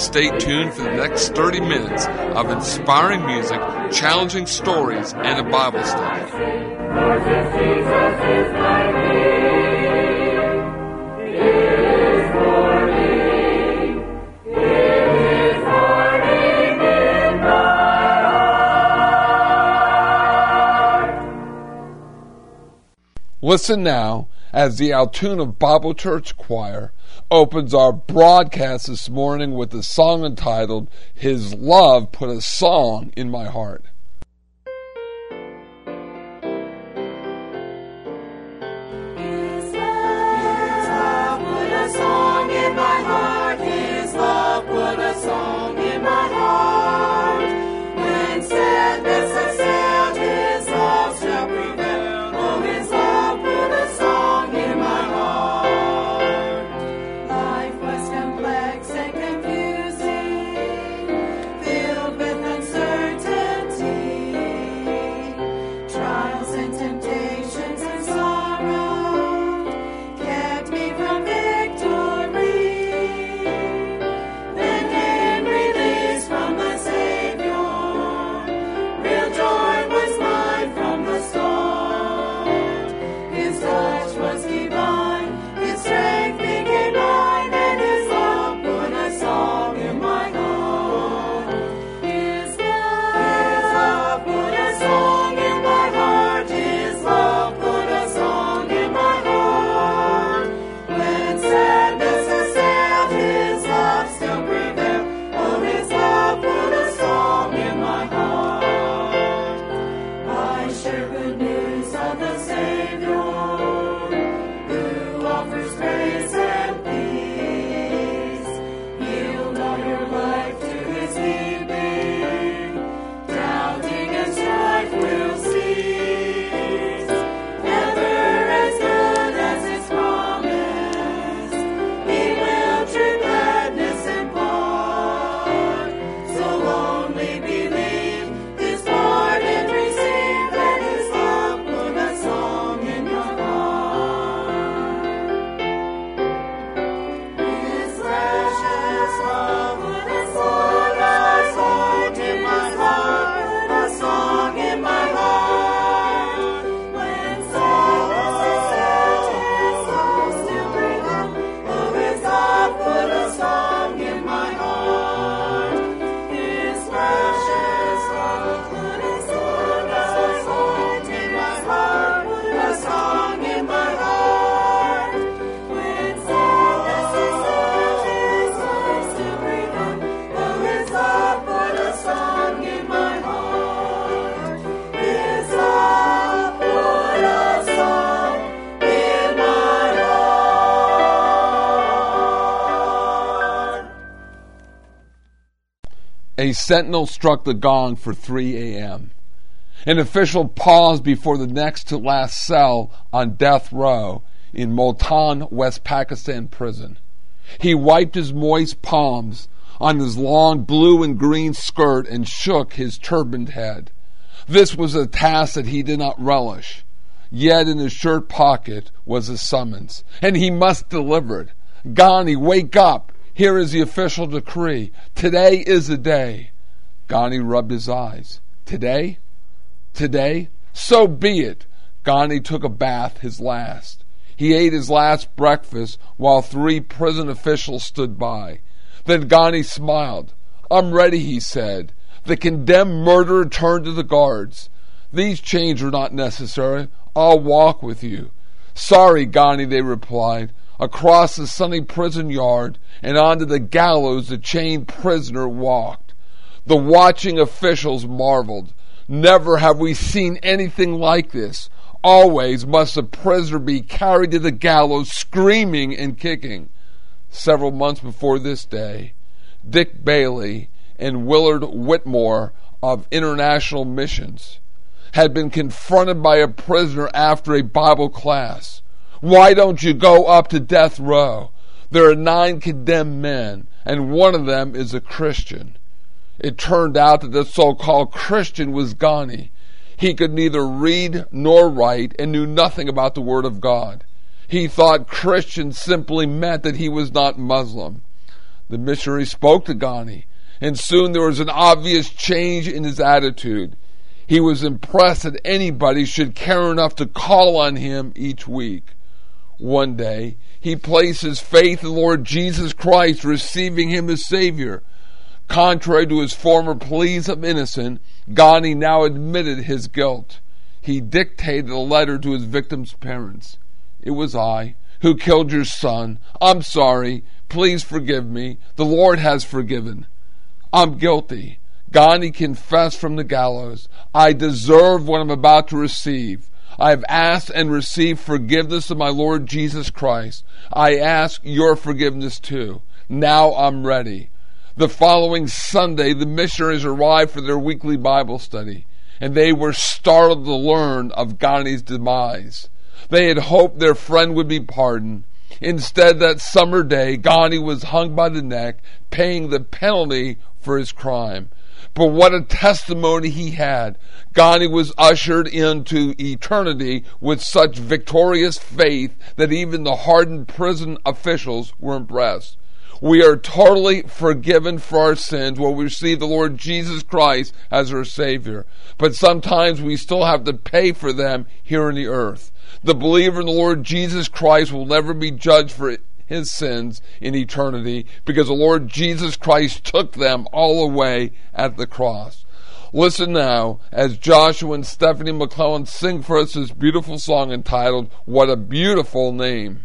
Stay tuned for the next 30 minutes of inspiring music, challenging stories, and a Bible study. Listen now as the Altoona Bible Church Choir opens our broadcast this morning with a song entitled His Love Put a Song in My Heart. Sentinel struck the gong for 3 a.m. An official paused before the next to last cell on death row in Multan, West Pakistan prison. He wiped his moist palms on his long blue and green skirt and shook his turbaned head. This was a task that he did not relish. Yet in his shirt pocket was a summons, and he must deliver it. Ghani, wake up! Here is the official decree. Today is the day. Ghani rubbed his eyes. Today? Today? So be it. Ghani took a bath, his last. He ate his last breakfast while three prison officials stood by. Then Ghani smiled. I'm ready, he said. The condemned murderer turned to the guards. These chains are not necessary. I'll walk with you. Sorry, Ghani, they replied. Across the sunny prison yard and onto the gallows the chained prisoner walked. The watching officials marveled. Never have we seen anything like this. Always must the prisoner be carried to the gallows screaming and kicking. Several months before this day, Dick Bailey and Willard Whitmore of International Missions had been confronted by a prisoner after a Bible class. Why don't you go up to death row? There are nine condemned men, and one of them is a Christian. It turned out that the so called Christian was Ghani. He could neither read nor write and knew nothing about the Word of God. He thought Christian simply meant that he was not Muslim. The missionary spoke to Ghani, and soon there was an obvious change in his attitude. He was impressed that anybody should care enough to call on him each week. One day, he placed his faith in Lord Jesus Christ, receiving him as Savior. Contrary to his former pleas of innocence, Ghani now admitted his guilt. He dictated a letter to his victim's parents. It was I who killed your son. I'm sorry. Please forgive me. The Lord has forgiven. I'm guilty. Ghani confessed from the gallows. I deserve what I'm about to receive. I have asked and received forgiveness of my Lord Jesus Christ. I ask your forgiveness too. Now I'm ready. The following Sunday, the missionaries arrived for their weekly Bible study, and they were startled to learn of Ghani's demise. They had hoped their friend would be pardoned. Instead, that summer day, Ghani was hung by the neck, paying the penalty for his crime. But what a testimony he had. Ghani was ushered into eternity with such victorious faith that even the hardened prison officials were impressed. We are totally forgiven for our sins when we receive the Lord Jesus Christ as our Savior. But sometimes we still have to pay for them here on the earth. The believer in the Lord Jesus Christ will never be judged for his sins in eternity because the Lord Jesus Christ took them all away at the cross. Listen now as Joshua and Stephanie McClellan sing for us this beautiful song entitled, What a Beautiful Name.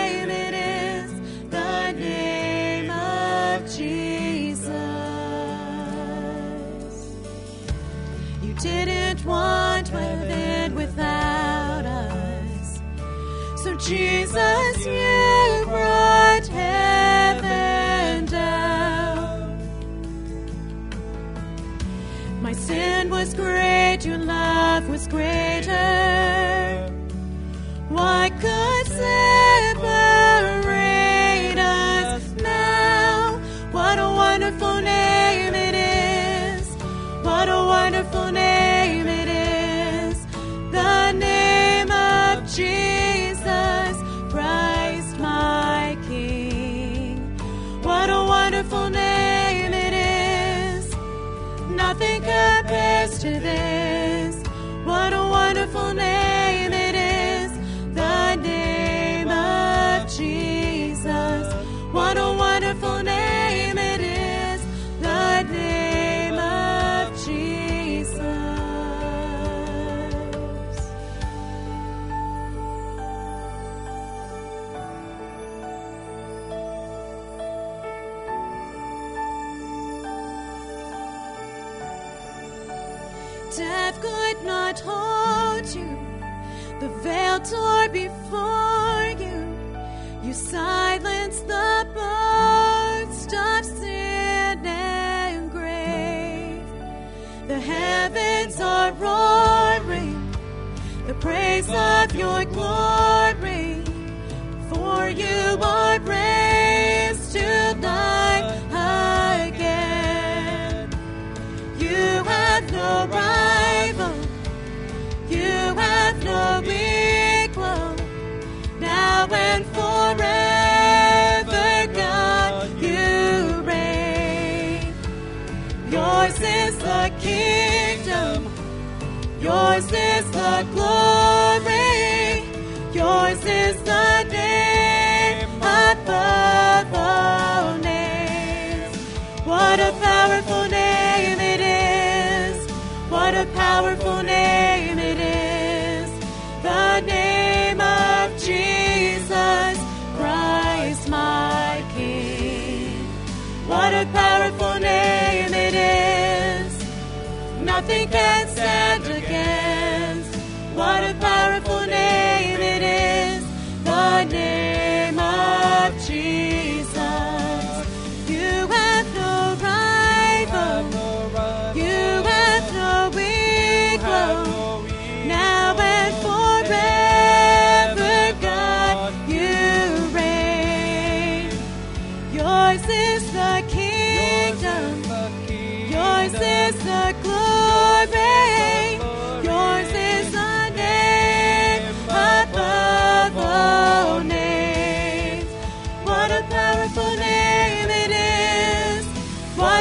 didn't want heaven without us. So, Jesus, you brought heaven down. My sin was great, your love was greater. Why could separate us now? What a wonderful name it is! What a wonderful name compares roaring, the praise of your glory. For you are raised to life again. You have no rival, you have no equal, now and forever. Yours is the King. Yours is the glory. Yours is the name above all names. What a powerful name it is. What a powerful name it is. The name of Jesus Christ, my King. What a powerful name it is. Nothing can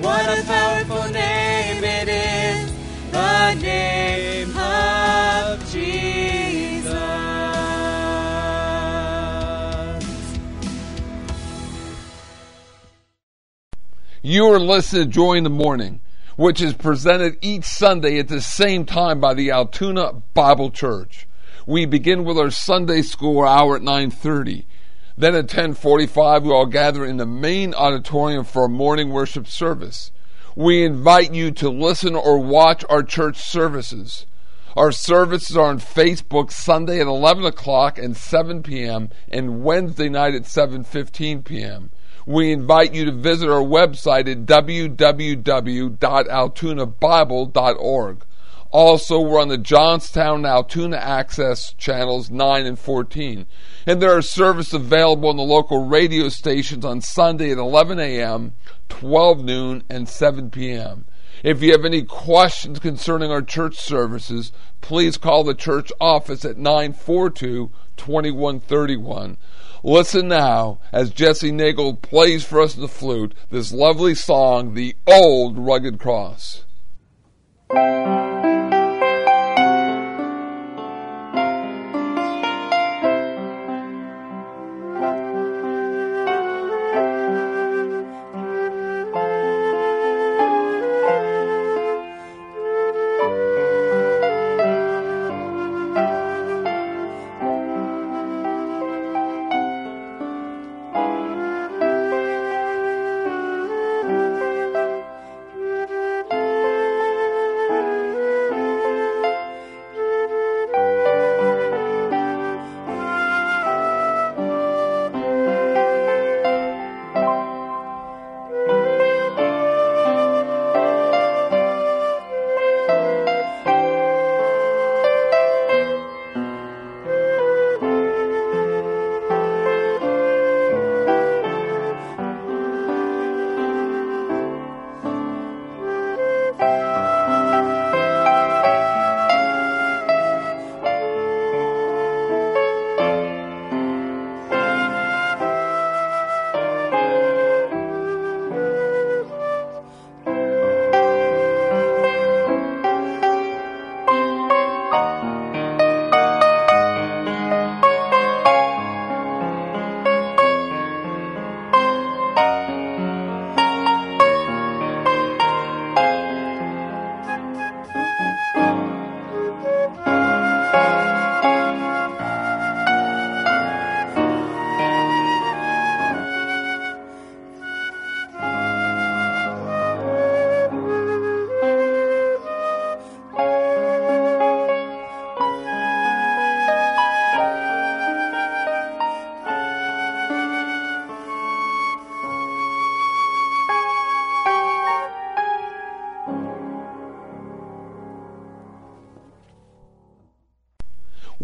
What a powerful name it is. The name of Jesus. You are listening to Joy in the Morning, which is presented each Sunday at the same time by the Altoona Bible Church. We begin with our Sunday school hour at 9:30. Then at 10:45 we all gather in the main auditorium for a morning worship service. We invite you to listen or watch our church services. Our services are on Facebook Sunday at 11 o'clock and 7 p.m. and Wednesday night at 7:15 p.m. We invite you to visit our website at www.altoonabible.org. Also, we're on the Johnstown Altoona Access channels 9 and 14. And there are services available on the local radio stations on Sunday at 11 a.m., 12 noon, and 7 p.m. If you have any questions concerning our church services, please call the church office at 942 2131. Listen now as Jesse Nagel plays for us the flute this lovely song, The Old Rugged Cross.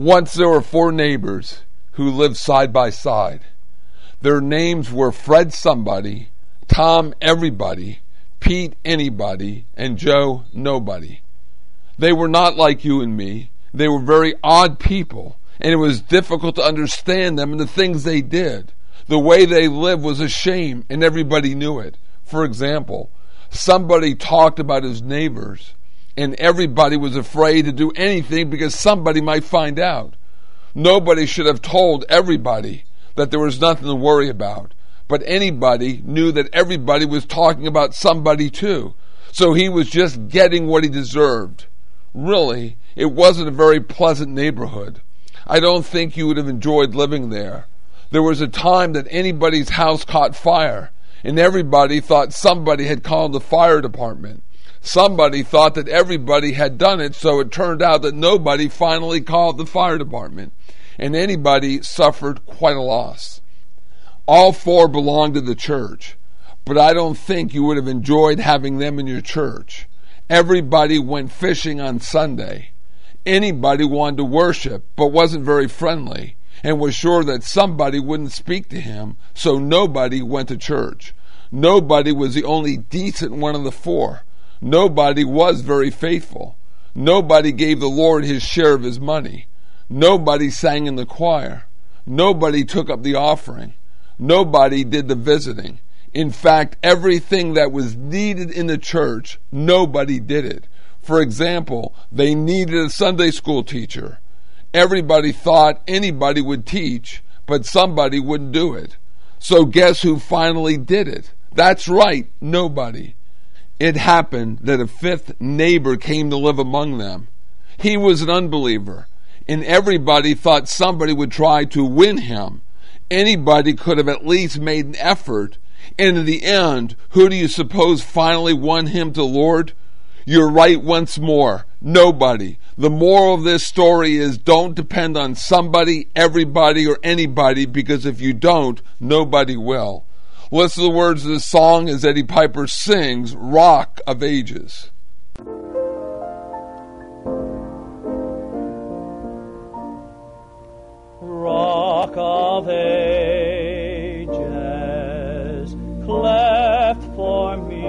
Once there were four neighbors who lived side by side. Their names were Fred Somebody, Tom Everybody, Pete Anybody, and Joe Nobody. They were not like you and me. They were very odd people, and it was difficult to understand them and the things they did. The way they lived was a shame, and everybody knew it. For example, somebody talked about his neighbors, and everybody was afraid to do anything because somebody might find out. Nobody should have told everybody that there was nothing to worry about, but anybody knew that everybody was talking about somebody too. So he was just getting what he deserved. Really, it wasn't a very pleasant neighborhood. I don't think you would have enjoyed living there. There was a time that anybody's house caught fire, and everybody thought somebody had called the fire department. Somebody thought that everybody had done it, so it turned out that nobody finally called the fire department, and anybody suffered quite a loss. All four belonged to the church, but I don't think you would have enjoyed having them in your church. Everybody went fishing on Sunday. Anybody wanted to worship, but wasn't very friendly, and was sure that somebody wouldn't speak to him, so nobody went to church. Nobody was the only decent one of the four. Nobody was very faithful. Nobody gave the Lord his share of his money. Nobody sang in the choir. Nobody took up the offering. Nobody did the visiting. In fact, everything that was needed in the church, nobody did it. For example, they needed a Sunday school teacher. Everybody thought anybody would teach, but somebody wouldn't do it. So guess who finally did it? That's right, nobody. It happened that a fifth neighbor came to live among them. He was an unbeliever, and everybody thought somebody would try to win him. Anybody could have at least made an effort, and in the end, who do you suppose finally won him to Lord? You're right once more. Nobody. The moral of this story is don't depend on somebody, everybody, or anybody because if you don't, nobody will. Listen to the words of this song as Eddie Piper sings Rock of Ages. Rock of ages, cleft for me,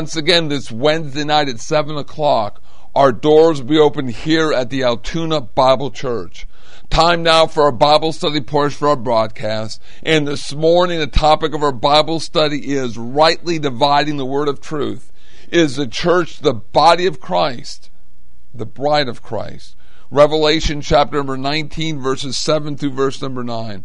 Once again, this Wednesday night at 7 o'clock, our doors will be open here at the Altoona Bible Church. Time now for our Bible study portion for our broadcast. And this morning, the topic of our Bible study is rightly dividing the word of truth. Is the church the body of Christ, the bride of Christ? Revelation chapter number 19, verses 7 through verse number 9.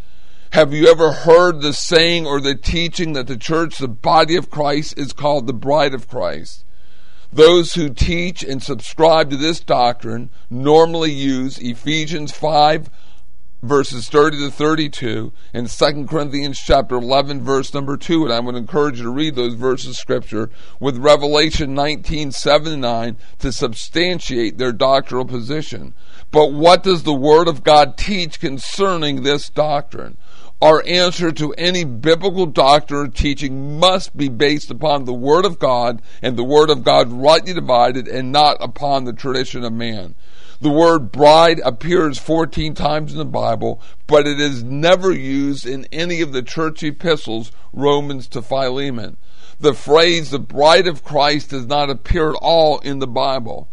Have you ever heard the saying or the teaching that the church, the body of Christ, is called the bride of Christ? Those who teach and subscribe to this doctrine normally use Ephesians 5 verses 30 to 32 and 2 Corinthians chapter 11 verse number 2 and I would encourage you to read those verses of scripture with Revelation 19 7 and 9 to substantiate their doctrinal position. But what does the word of God teach concerning this doctrine? Our answer to any biblical doctrine or teaching must be based upon the Word of God and the Word of God rightly divided and not upon the tradition of man. The word bride appears 14 times in the Bible, but it is never used in any of the church epistles, Romans to Philemon. The phrase the bride of Christ does not appear at all in the Bible.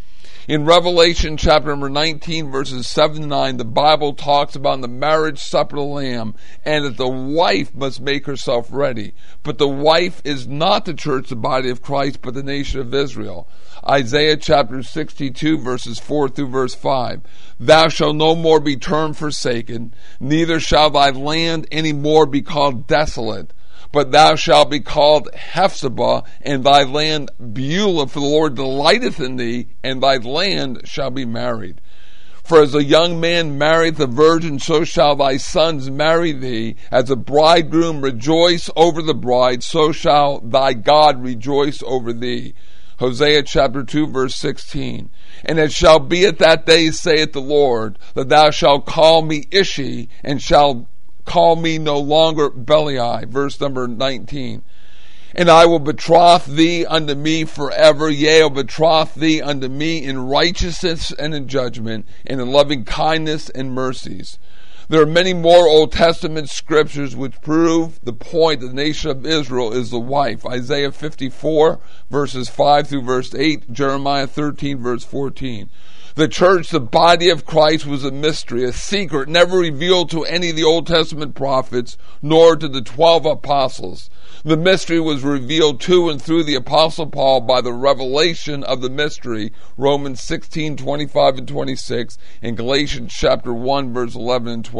In Revelation chapter number 19 verses 7 to 9, the Bible talks about the marriage supper of the Lamb and that the wife must make herself ready. But the wife is not the church, the body of Christ, but the nation of Israel. Isaiah chapter 62 verses 4 through verse 5. Thou shalt no more be termed forsaken, neither shall thy land any more be called desolate but thou shalt be called Hephzibah, and thy land Beulah, for the Lord delighteth in thee, and thy land shall be married. For as a young man marrieth a virgin, so shall thy sons marry thee. As a bridegroom rejoice over the bride, so shall thy God rejoice over thee. Hosea chapter 2 verse 16. And it shall be at that day, saith the Lord, that thou shalt call me Ishi, and shalt call me no longer Baali. Verse number 19. And I will betroth thee unto me forever, yea, I'll betroth thee unto me in righteousness and in judgment, and in loving kindness and mercies. There are many more Old Testament scriptures which prove the point that the nation of Israel is the wife. Isaiah 54 verses 5 through verse 8, Jeremiah 13 verse 14. The church, the body of Christ, was a mystery, a secret never revealed to any of the Old Testament prophets, nor to the twelve apostles. The mystery was revealed to and through the apostle Paul by the revelation of the mystery, Romans 16, 25 and 26, and Galatians chapter 1, verse 11 and 12.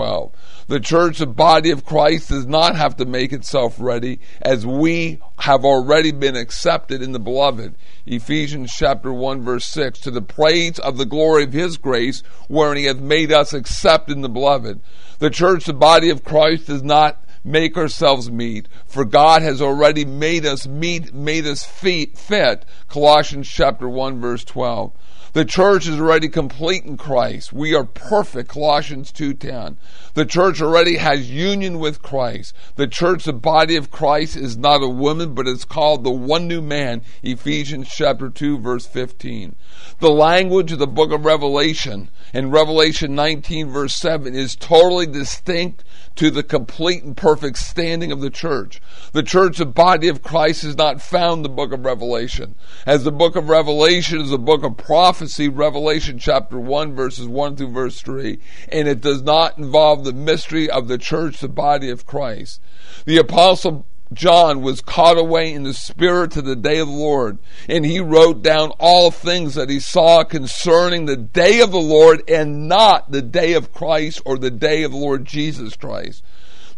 The church, the body of Christ, does not have to make itself ready, as we have already been accepted in the beloved. Ephesians chapter 1 verse 6, to the praise of the glory of his grace, wherein he hath made us accept in the beloved. The church, the body of Christ, does not make ourselves meet, for God has already made us meet, made us fit. Colossians chapter 1 verse 12. The church is already complete in Christ. We are perfect, Colossians 2.10. The church already has union with Christ. The church, the body of Christ, is not a woman, but it's called the one new man, Ephesians chapter 2, verse 15. The language of the book of Revelation in Revelation 19, verse 7 is totally distinct to the complete and perfect standing of the church. The church, the body of Christ, is not found in the book of Revelation. As the book of Revelation is a book of prophecy, Revelation chapter 1, verses 1 through verse 3, and it does not involve the mystery of the church, the body of Christ. The apostle John was caught away in the Spirit to the day of the Lord, and he wrote down all things that he saw concerning the day of the Lord and not the day of Christ or the day of the Lord Jesus Christ.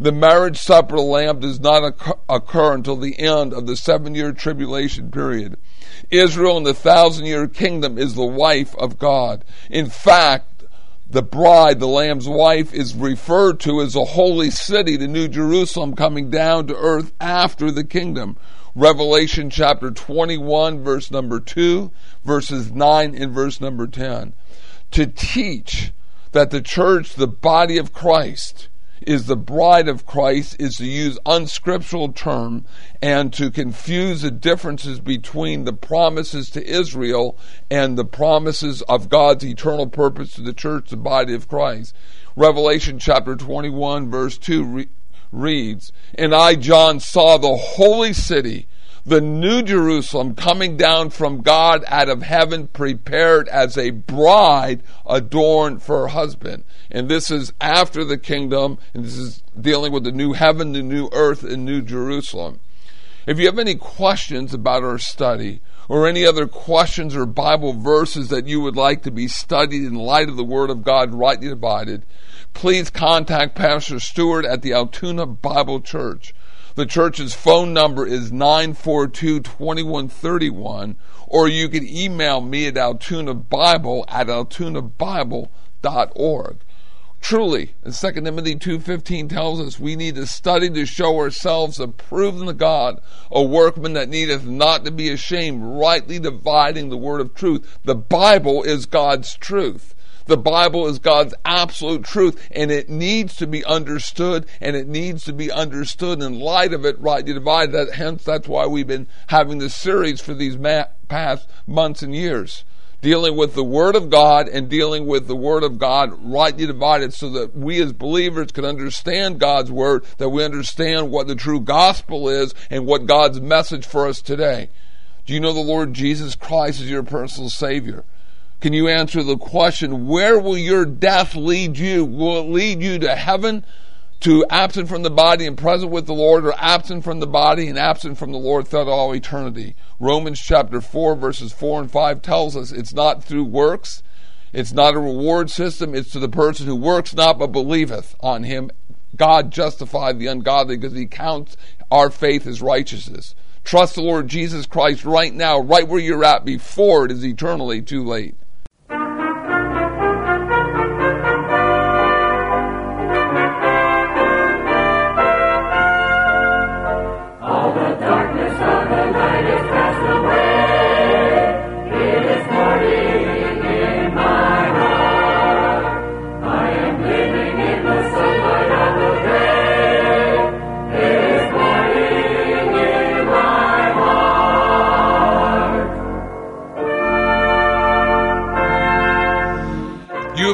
The marriage supper of the Lamb does not occur until the end of the seven year tribulation period. Israel in the thousand year kingdom is the wife of God. In fact, The bride, the Lamb's wife, is referred to as a holy city, the New Jerusalem coming down to earth after the kingdom. Revelation chapter 21, verse number 2, verses 9 and verse number 10. To teach that the church, the body of Christ, is the bride of Christ is to use unscriptural term and to confuse the differences between the promises to Israel and the promises of God's eternal purpose to the church, the body of Christ. Revelation chapter 21 verse 2 re- reads, And I, John, saw the holy city, the new Jerusalem coming down from God out of heaven, prepared as a bride adorned for her husband. And this is after the kingdom, and this is dealing with the new heaven, the new earth, and new Jerusalem. If you have any questions about our study, or any other questions or Bible verses that you would like to be studied in light of the Word of God rightly divided, please contact Pastor Stewart at the Altoona Bible Church. The church's phone number is 942 2131, or you can email me at altoonabible at altoonabible.org. Truly, as 2 Timothy 2.15 tells us, we need to study to show ourselves approved unto God, a workman that needeth not to be ashamed, rightly dividing the word of truth. The Bible is God's truth. The Bible is God's absolute truth, and it needs to be understood, and it needs to be understood in light of it, rightly divided. That, hence, that's why we've been having this series for these ma- past months and years dealing with the Word of God and dealing with the Word of God rightly divided so that we as believers can understand God's Word, that we understand what the true gospel is and what God's message for us today. Do you know the Lord Jesus Christ is your personal Savior? Can you answer the question, where will your death lead you? Will it lead you to heaven? to absent from the body and present with the Lord, or absent from the body and absent from the Lord throughout all eternity. Romans chapter 4, verses 4 and 5 tells us it's not through works, it's not a reward system, it's to the person who works not but believeth on him. God justified the ungodly because he counts our faith as righteousness. Trust the Lord Jesus Christ right now, right where you're at, before it is eternally too late.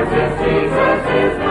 Jesus is the